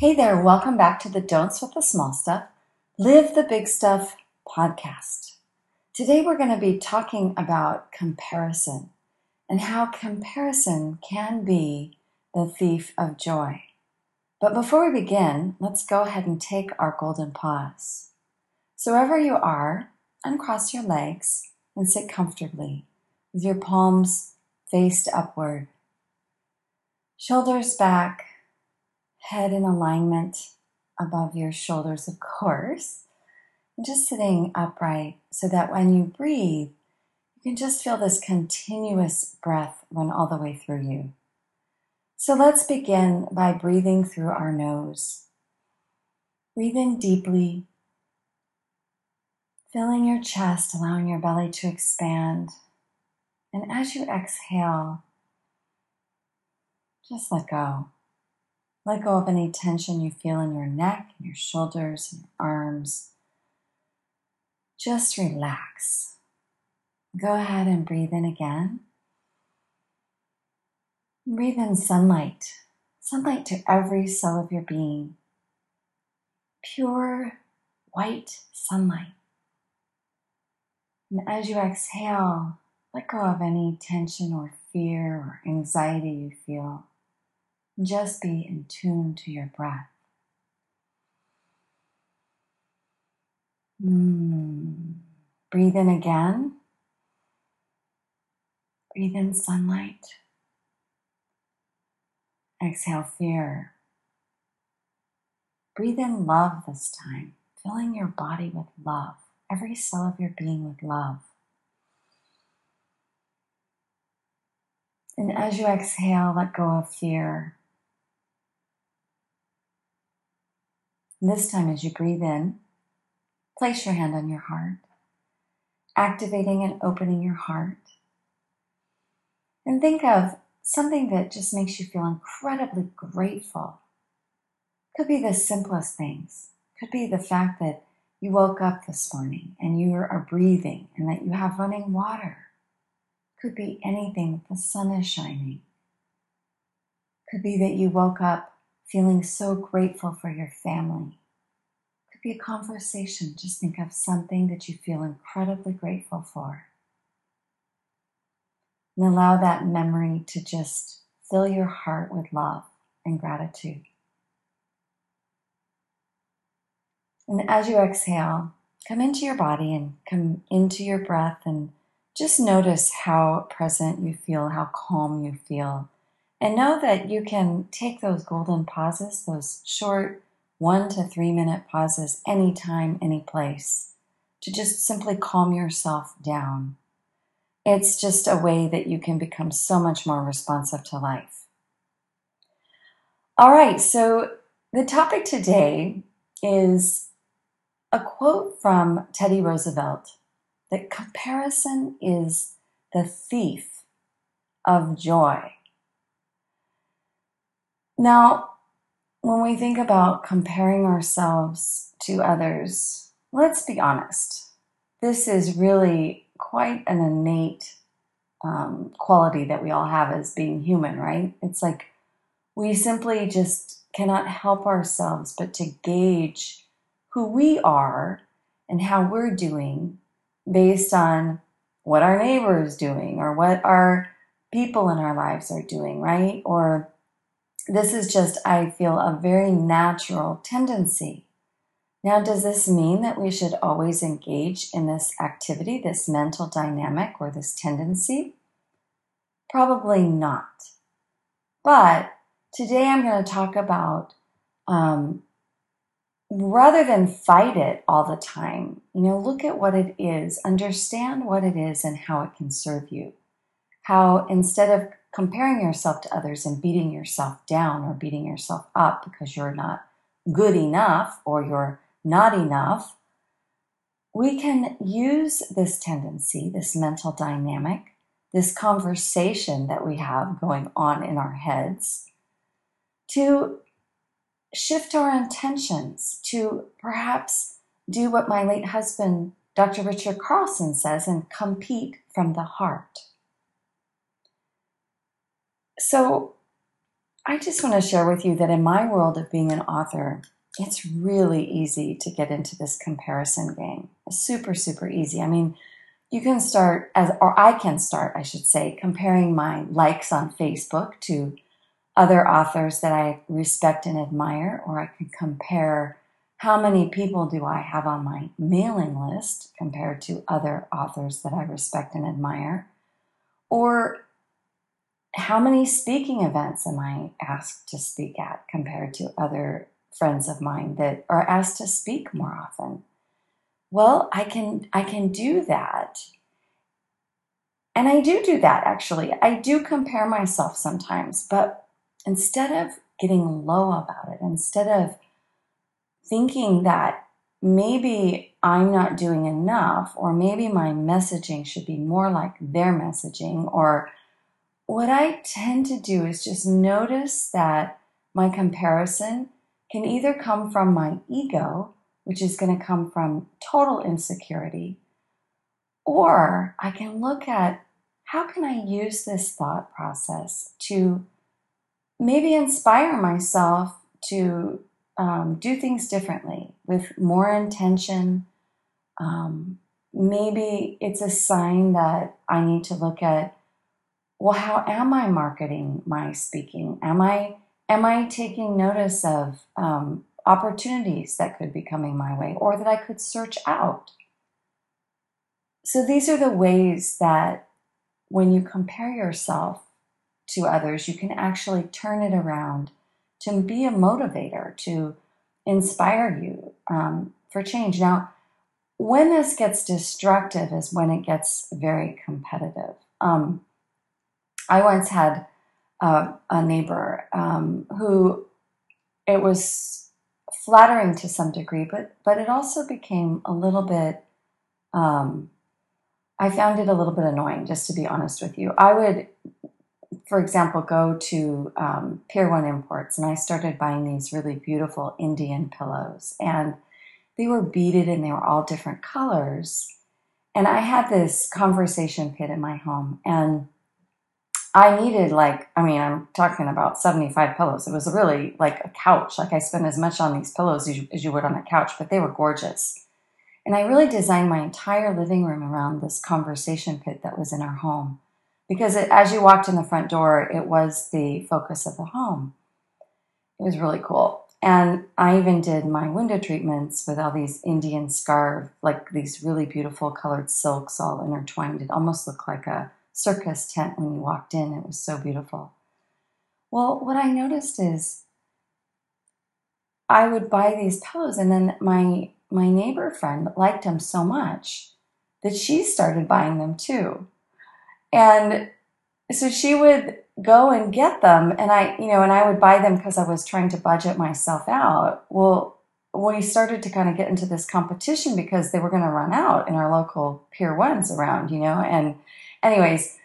Hey there, welcome back to the Don't Sweat the Small Stuff, Live the Big Stuff podcast. Today we're going to be talking about comparison and how comparison can be the thief of joy. But before we begin, let's go ahead and take our golden pause. So, wherever you are, uncross your legs and sit comfortably with your palms faced upward, shoulders back head in alignment above your shoulders, of course. And just sitting upright so that when you breathe, you can just feel this continuous breath run all the way through you. So let's begin by breathing through our nose. Breathe in deeply, filling your chest, allowing your belly to expand. And as you exhale, just let go. Let go of any tension you feel in your neck, your shoulders, and your arms. Just relax. Go ahead and breathe in again. Breathe in sunlight, sunlight to every cell of your being. Pure white sunlight. And as you exhale, let go of any tension or fear or anxiety you feel. Just be in tune to your breath. Mm. Breathe in again. Breathe in sunlight. Exhale fear. Breathe in love this time, filling your body with love, every cell of your being with love. And as you exhale, let go of fear. This time, as you breathe in, place your hand on your heart, activating and opening your heart. And think of something that just makes you feel incredibly grateful. Could be the simplest things. Could be the fact that you woke up this morning and you are breathing and that you have running water. Could be anything, the sun is shining. Could be that you woke up feeling so grateful for your family. Could be a conversation. Just think of something that you feel incredibly grateful for. And allow that memory to just fill your heart with love and gratitude. And as you exhale, come into your body and come into your breath and just notice how present you feel, how calm you feel and know that you can take those golden pauses, those short one to three minute pauses, anytime, any place, to just simply calm yourself down. It's just a way that you can become so much more responsive to life. All right, so the topic today is a quote from Teddy Roosevelt that comparison is the thief of joy. Now, when we think about comparing ourselves to others, let's be honest. This is really quite an innate um, quality that we all have as being human, right? It's like we simply just cannot help ourselves but to gauge who we are and how we're doing based on what our neighbor is doing or what our people in our lives are doing, right? Or this is just, I feel, a very natural tendency. Now, does this mean that we should always engage in this activity, this mental dynamic, or this tendency? Probably not. But today I'm going to talk about um, rather than fight it all the time, you know, look at what it is, understand what it is and how it can serve you. How instead of comparing yourself to others and beating yourself down or beating yourself up because you're not good enough or you're not enough, we can use this tendency, this mental dynamic, this conversation that we have going on in our heads to shift our intentions, to perhaps do what my late husband, Dr. Richard Carlson, says and compete from the heart. So, I just want to share with you that in my world of being an author, it's really easy to get into this comparison game. Super, super easy. I mean, you can start as, or I can start, I should say, comparing my likes on Facebook to other authors that I respect and admire, or I can compare how many people do I have on my mailing list compared to other authors that I respect and admire, or how many speaking events am I asked to speak at compared to other friends of mine that are asked to speak more often? Well, I can I can do that. And I do do that actually. I do compare myself sometimes, but instead of getting low about it, instead of thinking that maybe I'm not doing enough, or maybe my messaging should be more like their messaging, or what I tend to do is just notice that my comparison can either come from my ego, which is going to come from total insecurity, or I can look at how can I use this thought process to maybe inspire myself to um, do things differently with more intention. Um, maybe it's a sign that I need to look at well, how am I marketing my speaking? Am I am I taking notice of um, opportunities that could be coming my way or that I could search out? So these are the ways that when you compare yourself to others, you can actually turn it around to be a motivator, to inspire you um, for change. Now, when this gets destructive is when it gets very competitive. Um, I once had uh, a neighbor um, who it was flattering to some degree, but but it also became a little bit. Um, I found it a little bit annoying, just to be honest with you. I would for example, go to um, Pier 1 Imports and I started buying these really beautiful Indian pillows. And they were beaded and they were all different colors. And I had this conversation pit in my home. And I needed, like, I mean, I'm talking about 75 pillows. It was really like a couch. Like, I spent as much on these pillows as you, as you would on a couch, but they were gorgeous. And I really designed my entire living room around this conversation pit that was in our home because it, as you walked in the front door, it was the focus of the home. It was really cool. And I even did my window treatments with all these Indian scarf, like these really beautiful colored silks all intertwined. It almost looked like a circus tent when you walked in. It was so beautiful. Well, what I noticed is I would buy these pillows, and then my my neighbor friend liked them so much that she started buying them too. And so she would go and get them and I, you know, and I would buy them because I was trying to budget myself out. Well, we started to kind of get into this competition because they were going to run out in our local Pier Ones around, you know. And, anyways,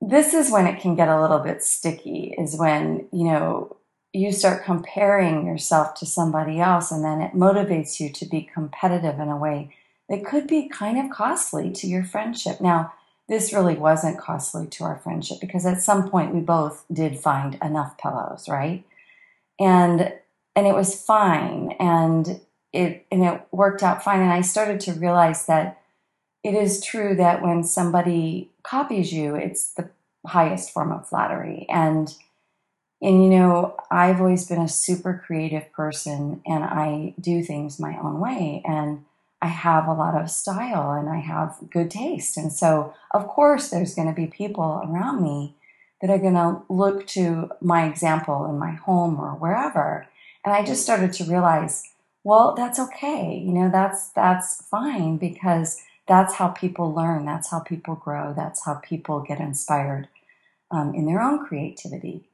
this is when it can get a little bit sticky, is when, you know, you start comparing yourself to somebody else and then it motivates you to be competitive in a way that could be kind of costly to your friendship. Now, this really wasn't costly to our friendship because at some point we both did find enough pillows, right? And and it was fine and it and it worked out fine and I started to realize that it is true that when somebody copies you, it's the highest form of flattery and and you know, I've always been a super creative person and I do things my own way and I have a lot of style and I have good taste. And so, of course, there's going to be people around me that are going to look to my example in my home or wherever. And I just started to realize, well, that's okay. You know, that's that's fine because that's how people learn. That's how people grow. That's how people get inspired um, in their own creativity.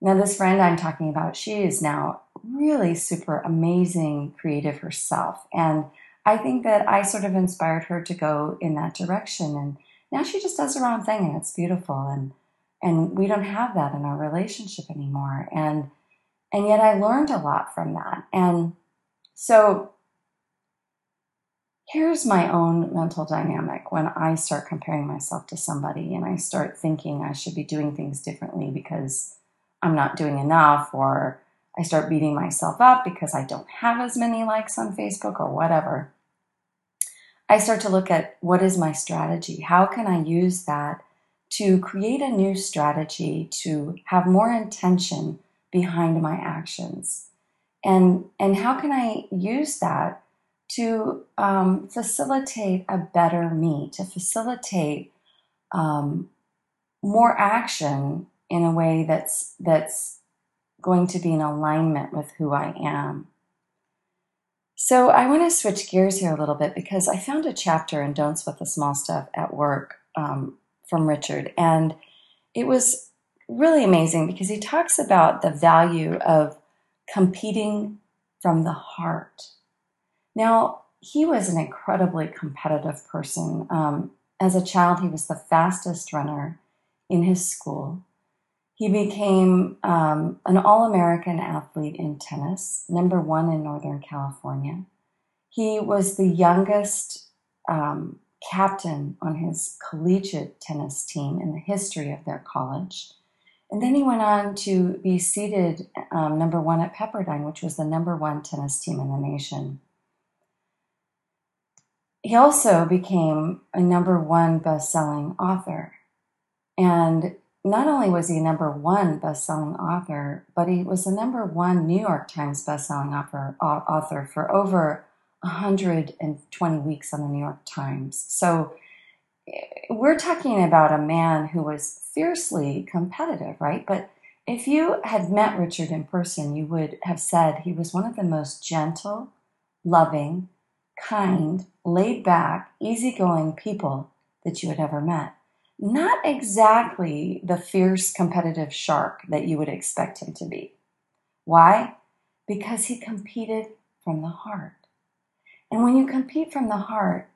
Now, this friend I'm talking about, she is now really super amazing creative herself. And I think that I sort of inspired her to go in that direction. And now she just does her own thing and it's beautiful. And and we don't have that in our relationship anymore. And and yet I learned a lot from that. And so here's my own mental dynamic when I start comparing myself to somebody and I start thinking I should be doing things differently because I'm not doing enough, or I start beating myself up because I don't have as many likes on Facebook or whatever. I start to look at what is my strategy? How can I use that to create a new strategy to have more intention behind my actions? And, and how can I use that to um, facilitate a better me, to facilitate um, more action in a way that's that's going to be in alignment with who I am. So I want to switch gears here a little bit because I found a chapter in Don't Sweat the Small Stuff at work um, from Richard, and it was really amazing because he talks about the value of competing from the heart. Now, he was an incredibly competitive person. Um, as a child, he was the fastest runner in his school. He became um, an All American athlete in tennis, number one in Northern California. He was the youngest um, captain on his collegiate tennis team in the history of their college. And then he went on to be seated um, number one at Pepperdine, which was the number one tennis team in the nation. He also became a number one best selling author. And not only was he a number one best selling author, but he was the number one New York Times best selling author, author for over 120 weeks on the New York Times. So eh, we're talking about a man who was fiercely competitive, right? But if you had met Richard in person, you would have said he was one of the most gentle, loving, kind, laid back, easygoing people that you had ever met. Not exactly the fierce competitive shark that you would expect him to be. Why? Because he competed from the heart. And when you compete from the heart,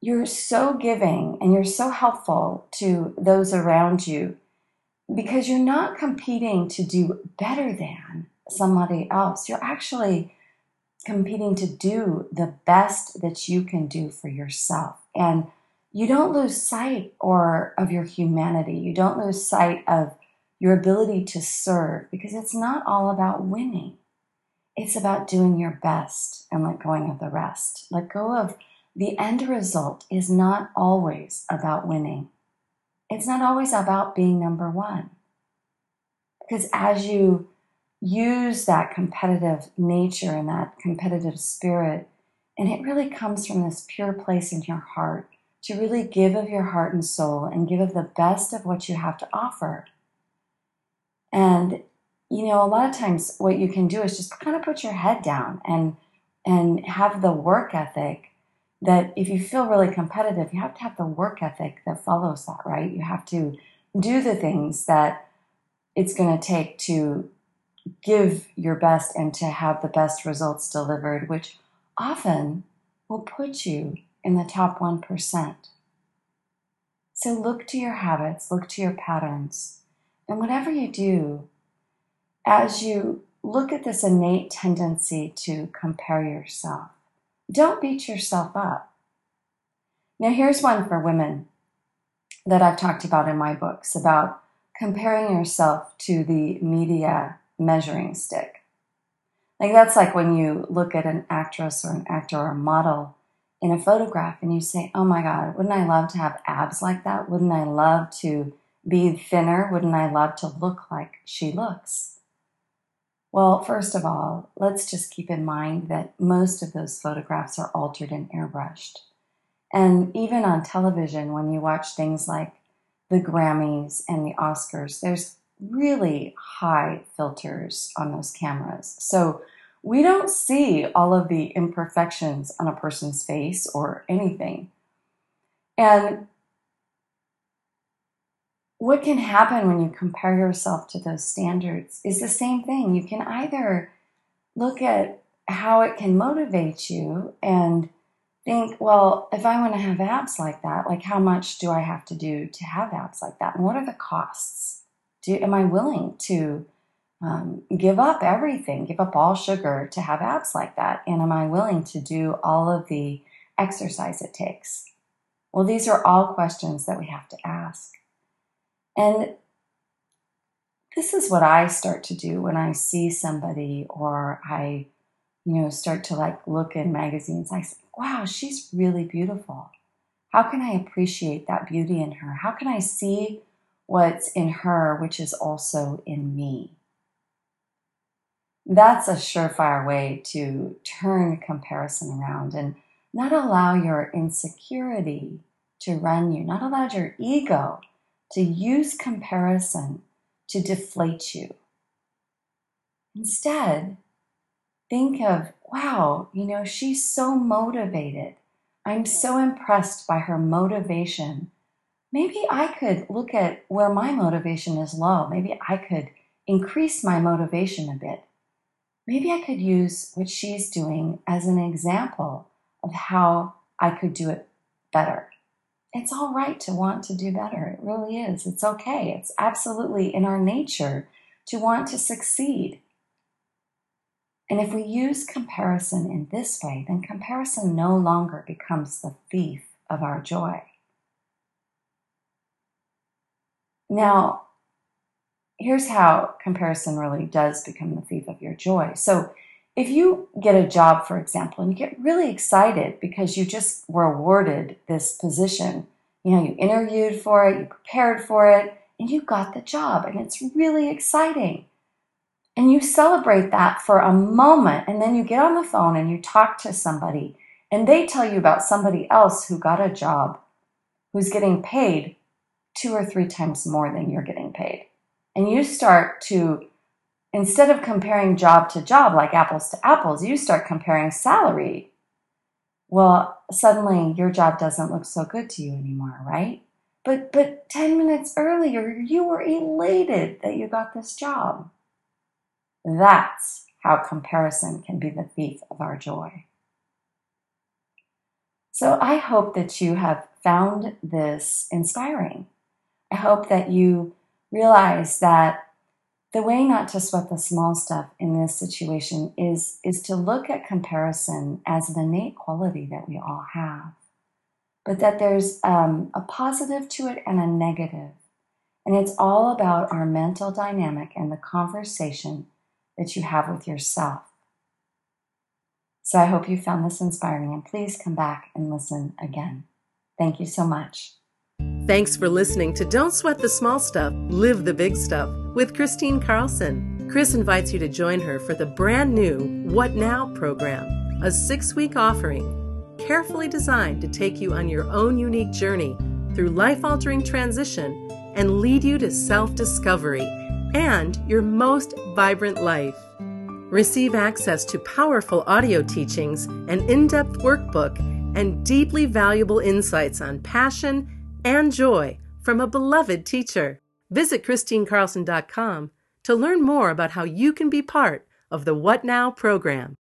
you're so giving and you're so helpful to those around you because you're not competing to do better than somebody else. You're actually competing to do the best that you can do for yourself. And you don't lose sight or of your humanity. You don't lose sight of your ability to serve because it's not all about winning. It's about doing your best and let going of the rest. Let go of the end result is not always about winning. It's not always about being number one. Because as you use that competitive nature and that competitive spirit. And it really comes from this pure place in your heart to really give of your heart and soul and give of the best of what you have to offer. And, you know, a lot of times what you can do is just kind of put your head down and and have the work ethic that if you feel really competitive, you have to have the work ethic that follows that, right? You have to do the things that it's going to take to give your best and to have the best results delivered, which often will put you in the top 1%. So look to your habits, look to your patterns, and whatever you do, as you look at this innate tendency to compare yourself, don't beat yourself up. Now, here's one for women that I've talked about in my books about comparing yourself to the media measuring stick. Like that's like when you look at an actress or an actor or a model in a photograph and you say, oh my God, wouldn't I love to have abs like that? Wouldn't I love to be thinner? Wouldn't I love to look like she looks? Well, first of all, let's just keep in mind that most of those photographs are altered and airbrushed. And even on television, when you watch things like the Grammys and the Oscars, there's really high filters on those cameras. So we don't see all of the imperfections on a person's face or anything. And what can happen when you compare yourself to those standards is the same thing. You can either look at how it can motivate you and think, well, if I want to have abs like that, like how much do I have to do to have abs like that? And what are the costs? Do, am I willing to um, give up everything, give up all sugar to have abs like that? And am I willing to do all of the exercise it takes? Well, these are all questions that we have to ask. And this is what I start to do when I see somebody or I, you know, start to like look in magazines. I say, wow, she's really beautiful. How can I appreciate that beauty in her? How can I see what's in her, which is also in me? That's a surefire way to turn comparison around and not allow your insecurity to run you, not allow your ego to use comparison to deflate you. Instead, think of, wow, you know, she's so motivated. I'm so impressed by her motivation. Maybe I could look at where my motivation is low. Maybe I could increase my motivation a bit. Maybe I could use what she's doing as an example of how I could do it better. It's all right to want to do better. It really is. It's okay. It's absolutely in our nature to want to succeed. And if we use comparison in this way, then comparison no longer becomes the thief of our joy. Now, here's how comparison really does become the thief of your joy. So, if you get a job, for example, and you get really excited because you just were awarded this position, you know, you interviewed for it, you prepared for it, and you got the job, and it's really exciting and you celebrate that for a moment and then you get on the phone and you talk to somebody and they tell you about somebody else who got a job who's getting paid two or three times more than you're getting paid and you start to instead of comparing job to job like apples to apples you start comparing salary well suddenly your job doesn't look so good to you anymore right but but 10 minutes earlier you were elated that you got this job that's how comparison can be the thief of our joy. So I hope that you have found this inspiring. I hope that you realize that the way not to sweat the small stuff in this situation is, is to look at comparison as an innate quality that we all have, but that there's um, a positive to it and a negative. And it's all about our mental dynamic and the conversation that you have with yourself. So I hope you found this inspiring and please come back and listen again. Thank you so much. Thanks for listening to Don't Sweat the Small Stuff, Live the Big Stuff with Kristine Carlson. Kris invites you to join her for the brand new What Now program, a six week offering carefully designed to take you on your own unique journey through life altering transition and lead you to self discovery and your most vibrant life. Receive access to powerful audio teachings, an in depth workbook, and deeply valuable insights on passion and joy from a beloved teacher. Visit KristineCarlson.com to learn more about how you can be part of the What Now program.